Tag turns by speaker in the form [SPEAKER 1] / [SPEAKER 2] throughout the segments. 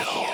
[SPEAKER 1] summer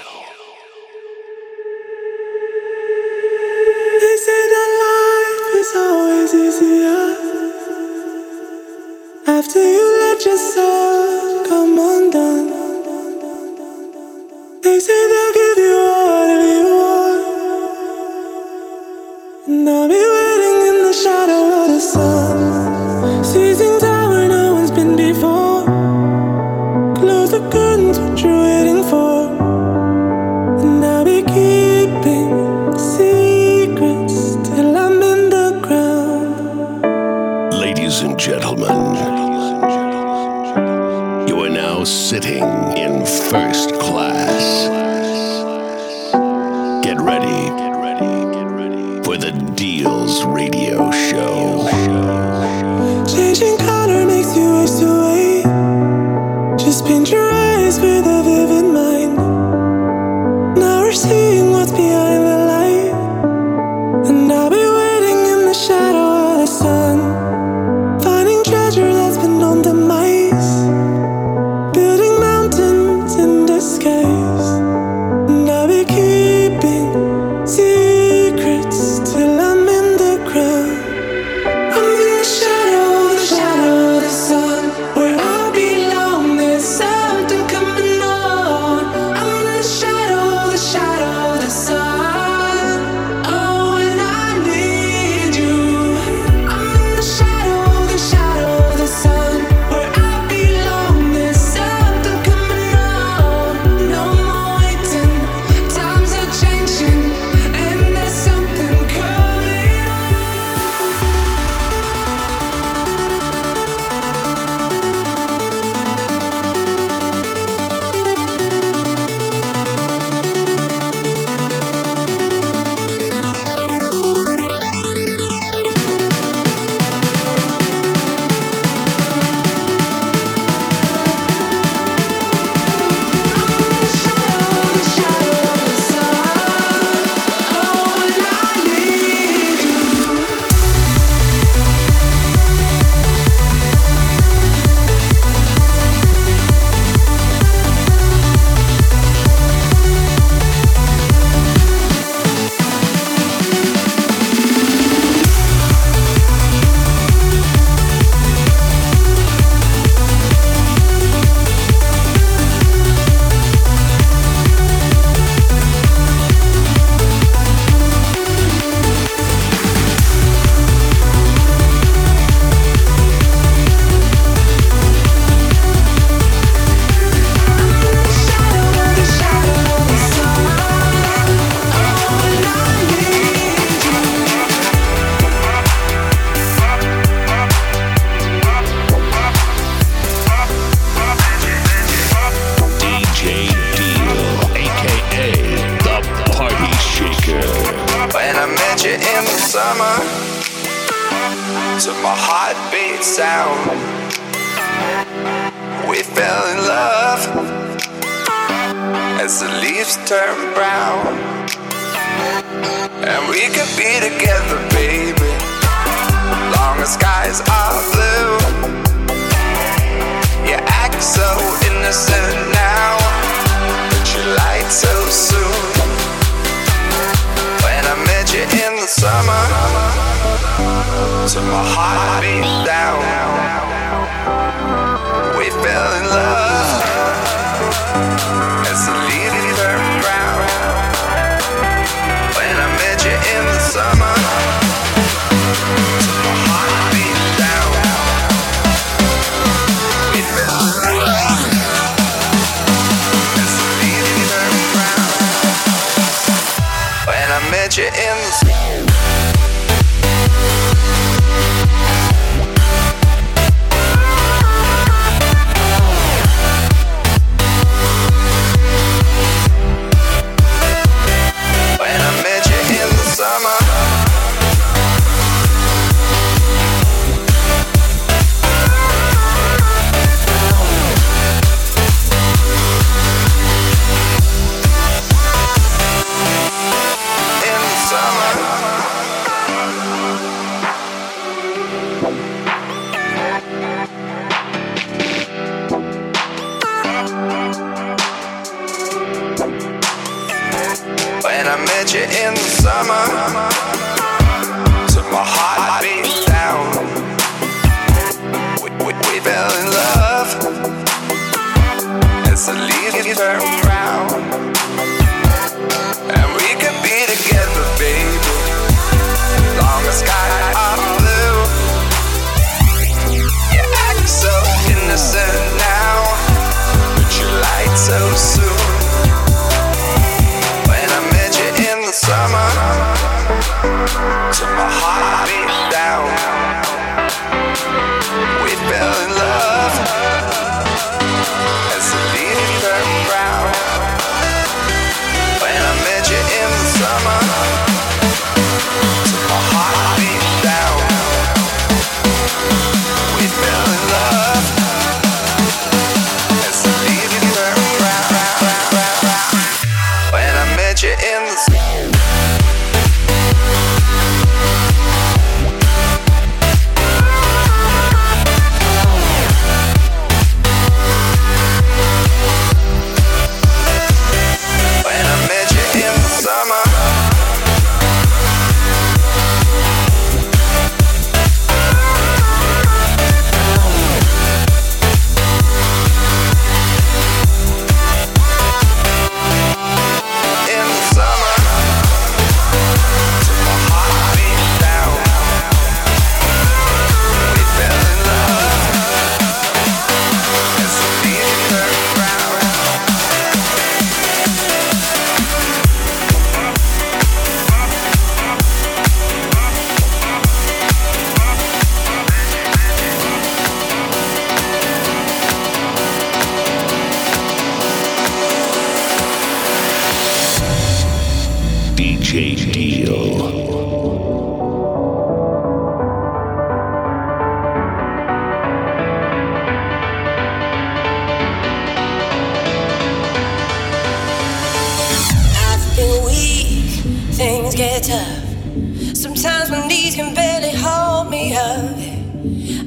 [SPEAKER 2] things get tough. Sometimes my knees can barely hold me up.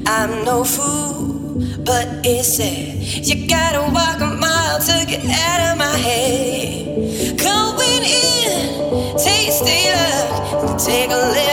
[SPEAKER 2] I'm no fool, but it's said You gotta walk a mile to get out of my head. Going in, tasty luck, take a little.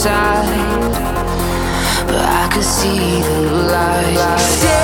[SPEAKER 3] Inside. But I could see the light.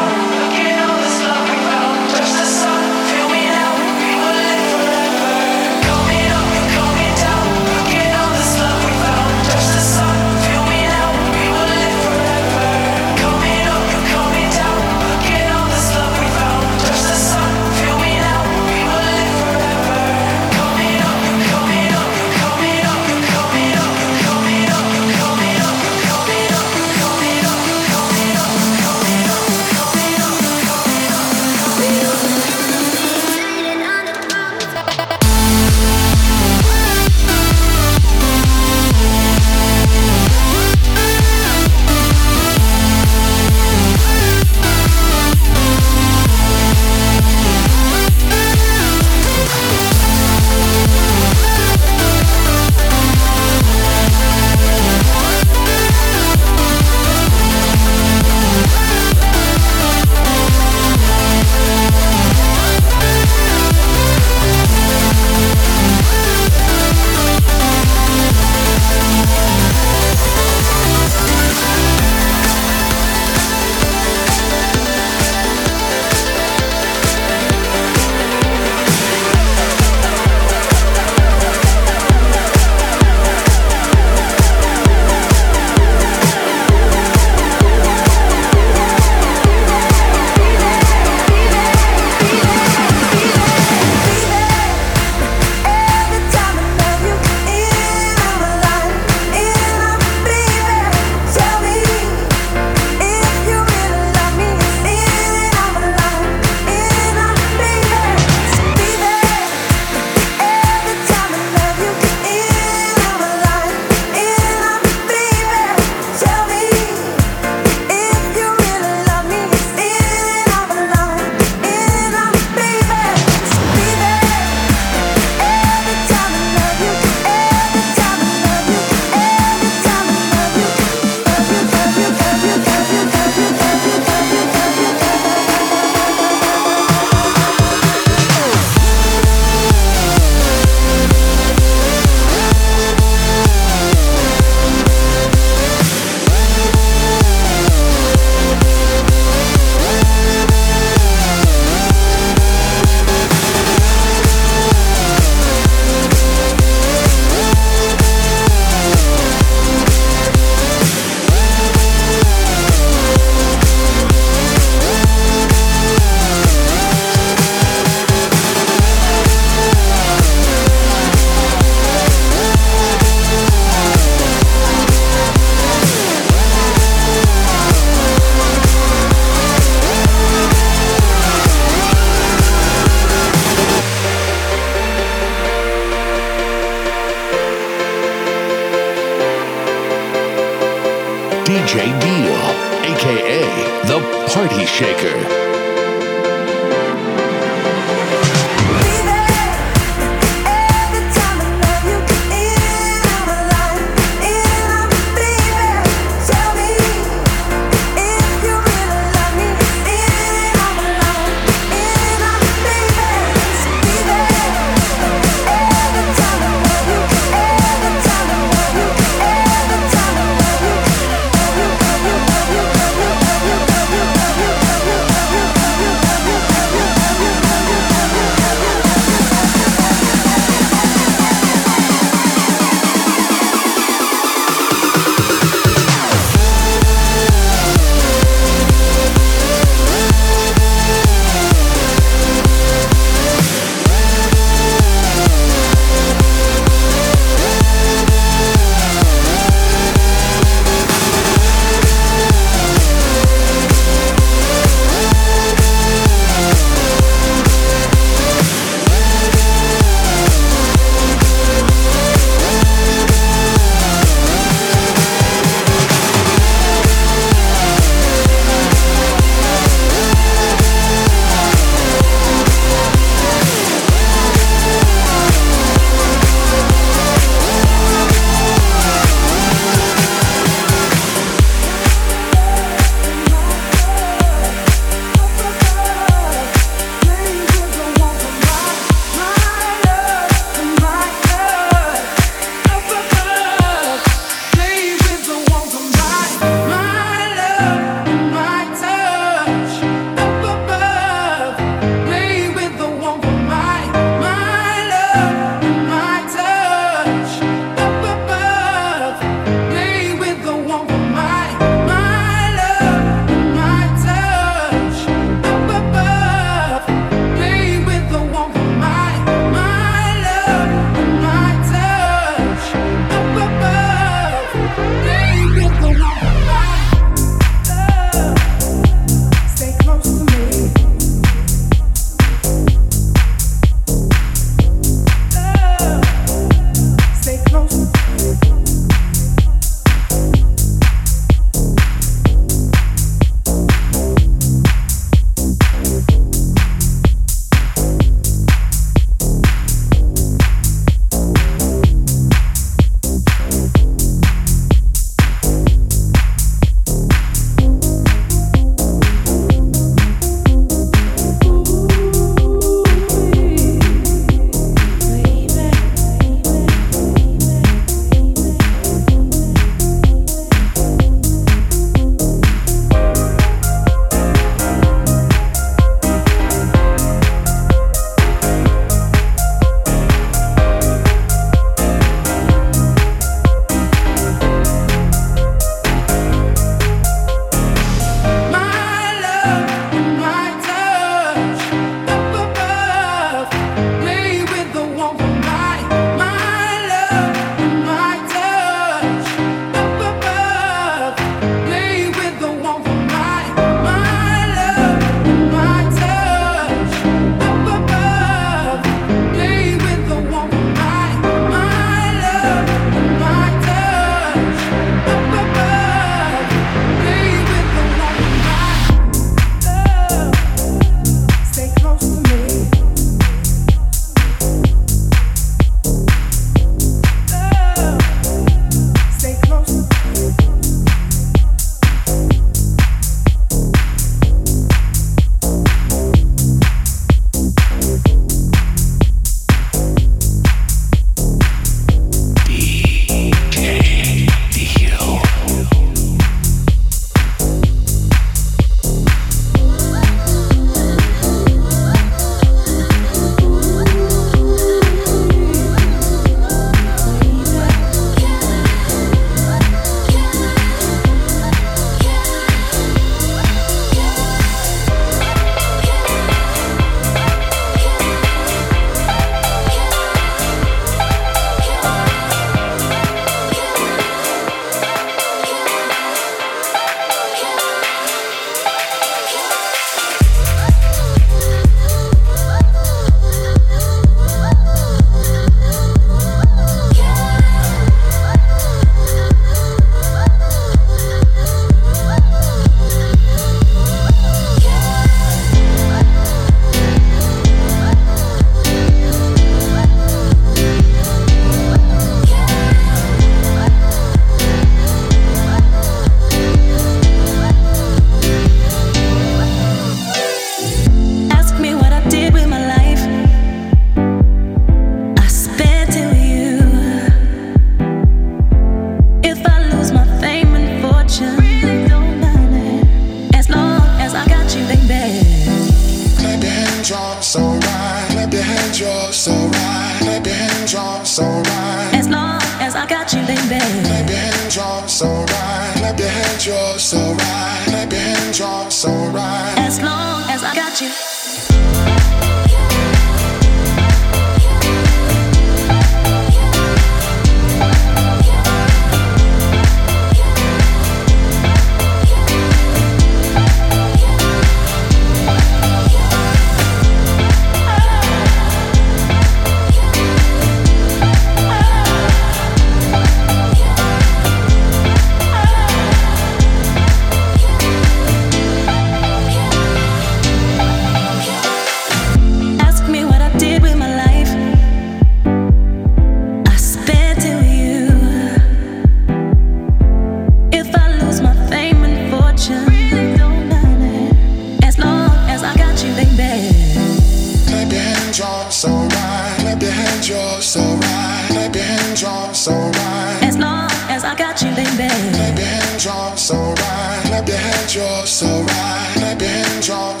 [SPEAKER 4] y'all.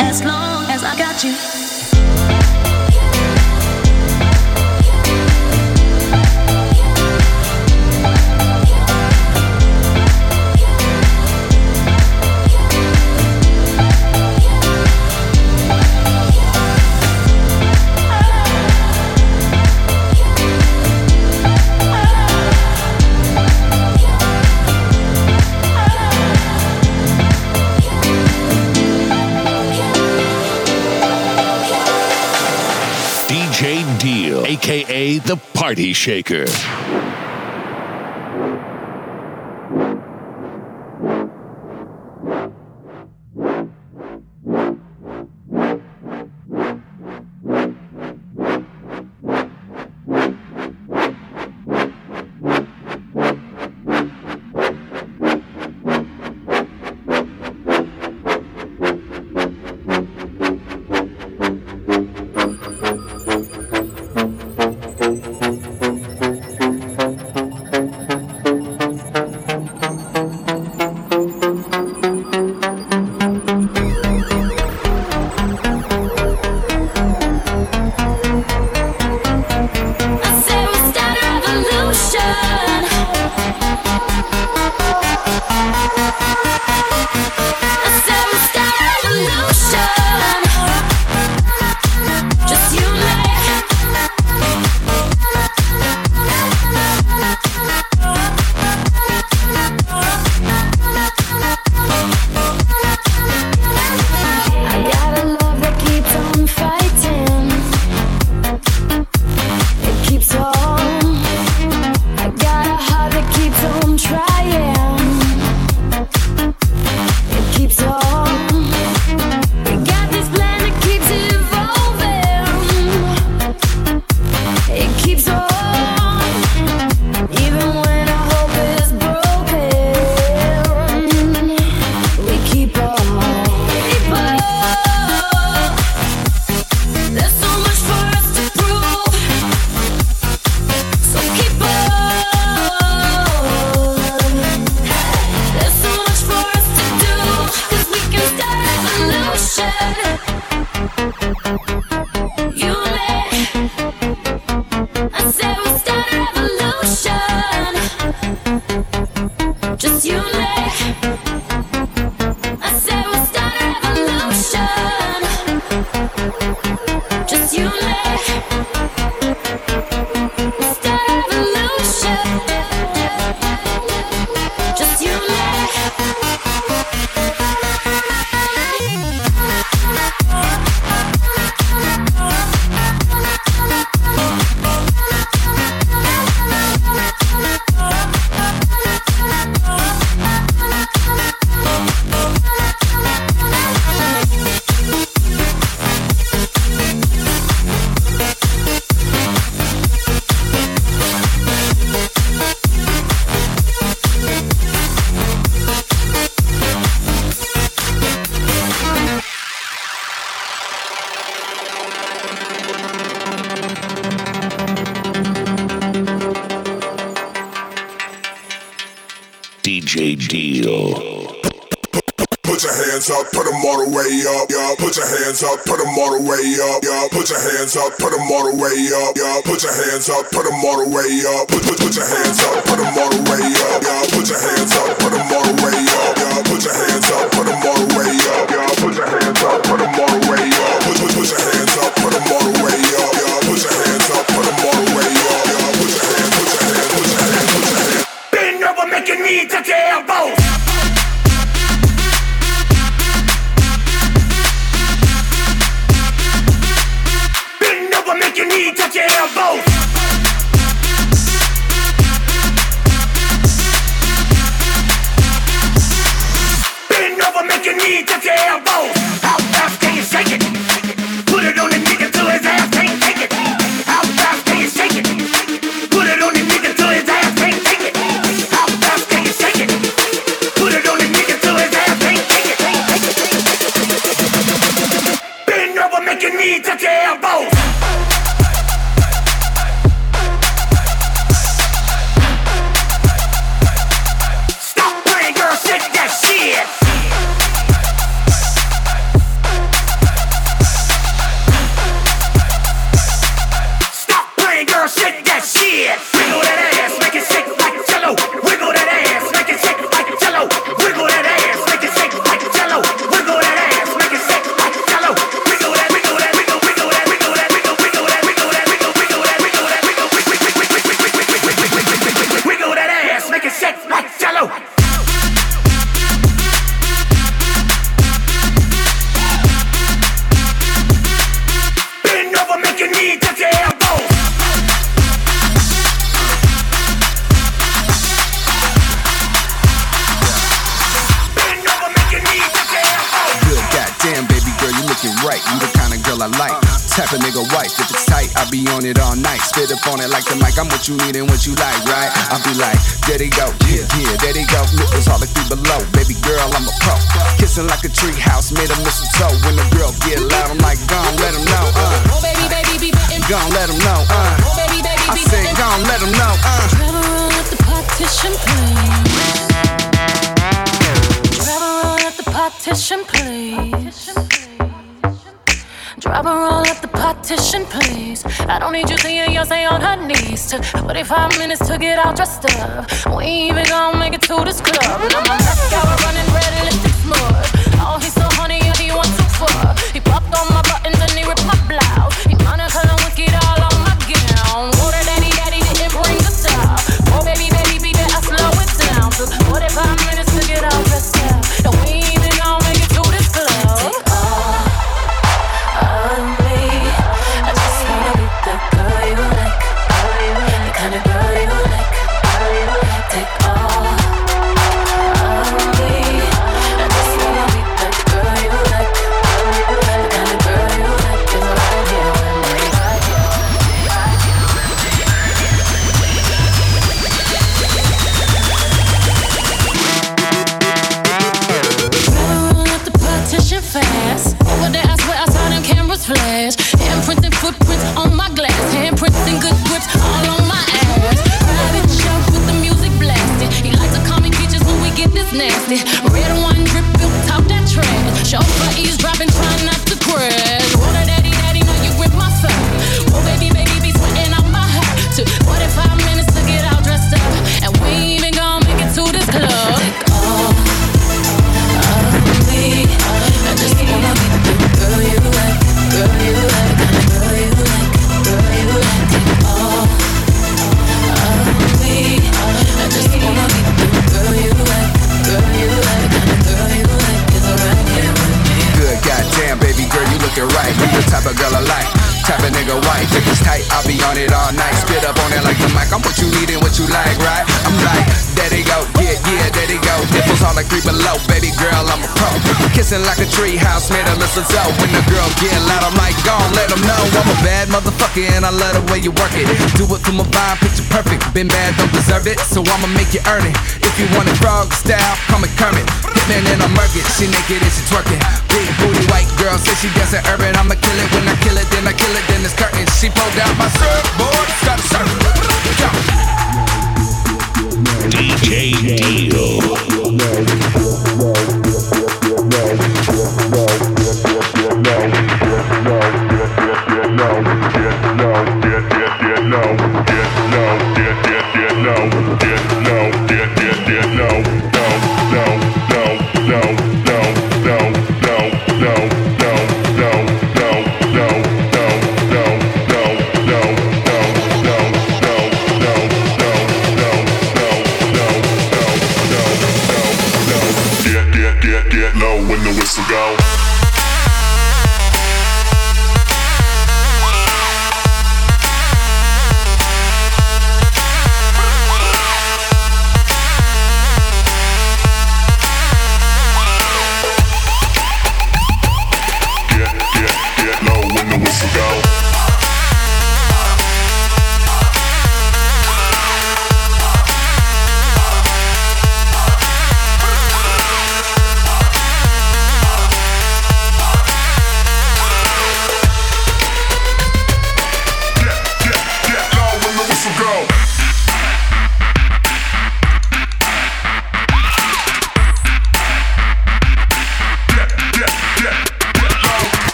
[SPEAKER 5] As long as I got you.
[SPEAKER 6] aka the Party Shaker. way up, put your hands up, put them all the way up, put, put, put your hands up.
[SPEAKER 7] sucker and I love the way you work it. Do it to my vibe, picture perfect. Been bad, don't deserve it, so I'ma make you earn it. If you want it, frog style, call me Kermit. Hitman and I'm it, she naked and she twerking. Big booty white girl, say she dancing urban. I'ma kill it when I kill it, then I kill it, then it's curtain. She pulled out my surfboard, start surfing.
[SPEAKER 8] DJ Deal.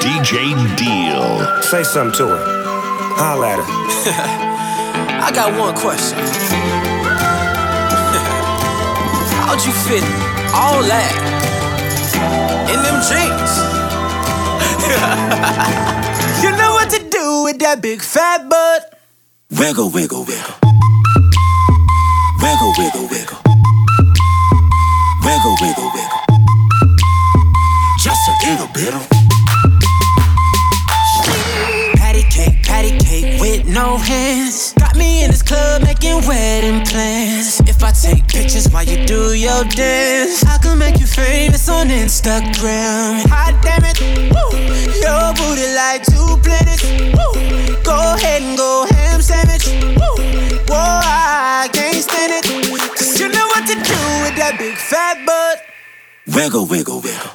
[SPEAKER 8] DJ Deal.
[SPEAKER 9] Say something to her. Holla at her.
[SPEAKER 10] I got one question. How'd you fit all that in them jeans? you know what to do with that big fat butt. Wiggle, wiggle, wiggle. Wiggle, wiggle, wiggle. Wiggle, wiggle, wiggle. Just a little bit. Patty with no hands. Got me in this club making wedding plans. If I take pictures while you do your dance, I can make you famous on Instagram. Hot damn it, woo. Your booty like two planets. Woo. Go ahead and go ham sandwich. Woo. Whoa, I can't stand it. Cause you know what to do with that big fat butt. Wiggle, wiggle, wiggle.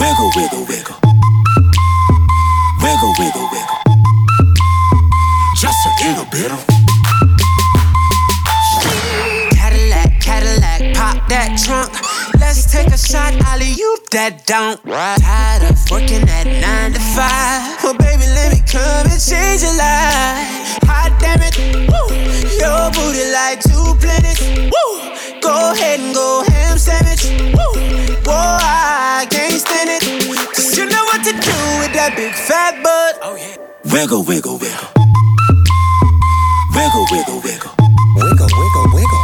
[SPEAKER 10] Wiggle, wiggle, wiggle. Wiggle, wiggle, wiggle. Just a little bit. Cadillac, Cadillac, pop that trunk. Let's take a shot, Ollie, you that don't. Tired of working at nine to five. Well, baby, let me come and change your life. Hot damn it, woo. Your booty like two planets. Woo. Go ahead and go ham sandwich. Woo. Whoa, I can't stand it. Cause you know what to do with that big fat butt. Oh, yeah. Wiggle, wiggle, wiggle. Wiggle, wiggle, wiggle. Wiggle, wiggle, wiggle.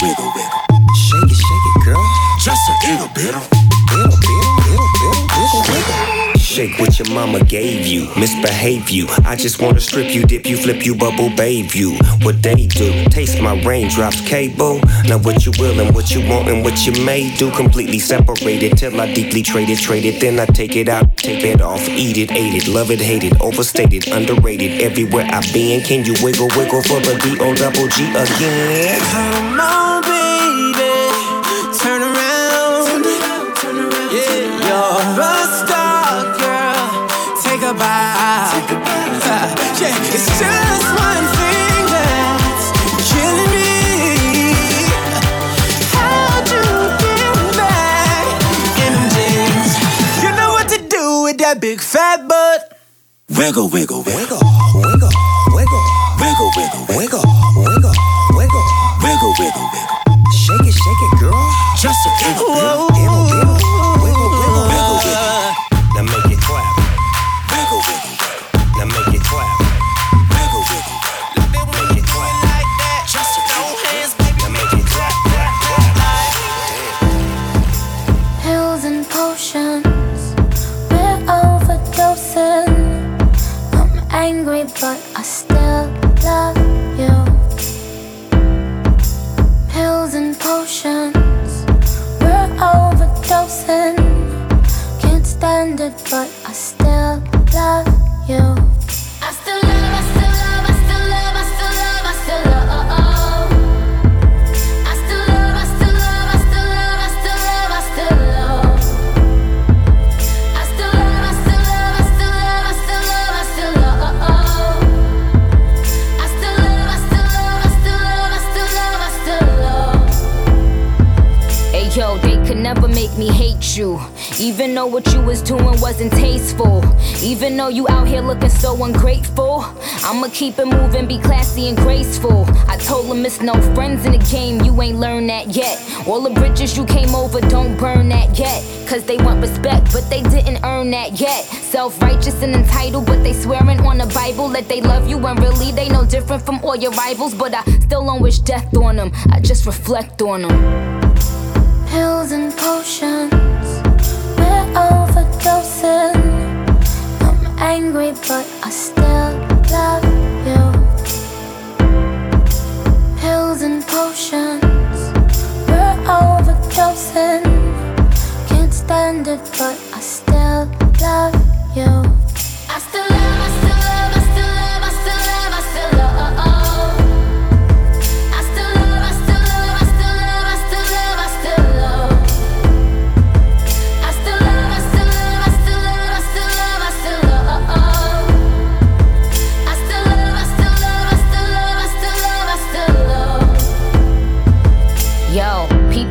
[SPEAKER 9] wiggle, wiggle. Shake it, shake it, girl. Just a little bit. Little bit, Shake what your mama gave you, misbehave you. I just wanna strip you, dip you, flip you, bubble bathe you. What they do, taste my raindrops, cable. Now what you will and what you want and what you may do, completely separated till I deeply trade it, trade it. Then I take it out, take it off, eat it, ate it, love it, hate it, overstated, underrated. Everywhere I been, can you wiggle, wiggle for the D O double G again?
[SPEAKER 10] Come on, that big fat butt.
[SPEAKER 9] Wiggle, wiggle, wiggle, wiggle, wiggle, wiggle, wiggle, wiggle, wiggle, wiggle, wiggle, wiggle, wiggle. Shake it, shake it, girl. Just a little bit, little bit, wiggle, wiggle, wiggle, wiggle.
[SPEAKER 11] Though you out here looking so ungrateful. I'ma keep it moving, be classy and graceful. I told them it's no friends in the game, you ain't learned that yet. All the bridges you came over, don't burn that yet. Cause they want respect, but they didn't earn that yet. Self righteous and entitled, but they swearing on the Bible that they love you when really they no different from all your rivals. But I still don't wish death on them, I just reflect on them.
[SPEAKER 6] Pills and potions, angry, but I still love you. Pills and potions, we're overdosing. Can't stand it, but I still love you.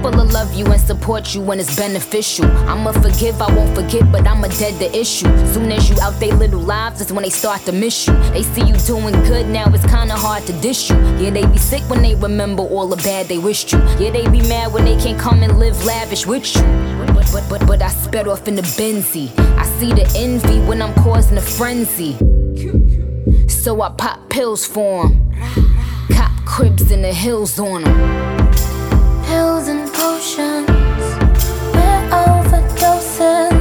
[SPEAKER 11] Yo, people will love you and support you when it's beneficial. I'ma forgive, I won't forget, but I'ma dead the issue. Soon as you out they little lives, is when they start to miss you. They see you doing good now, it's kinda hard to dish you. Yeah, they be sick when they remember all the bad they wished you. Yeah, they be mad when they can't come and live lavish with you. But but but but I sped off in the Benzie. I see the envy when I'm causing a frenzy. So I pop pills for 'em. Cop cribs in the hills on 'em.
[SPEAKER 6] Pills and potions, we're overdosing.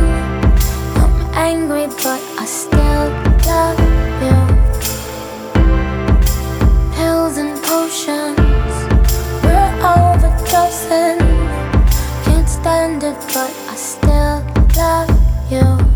[SPEAKER 6] I'm angry, but I still love you. Pills and potions, we're overdosing. Can't stand it, but I still love you.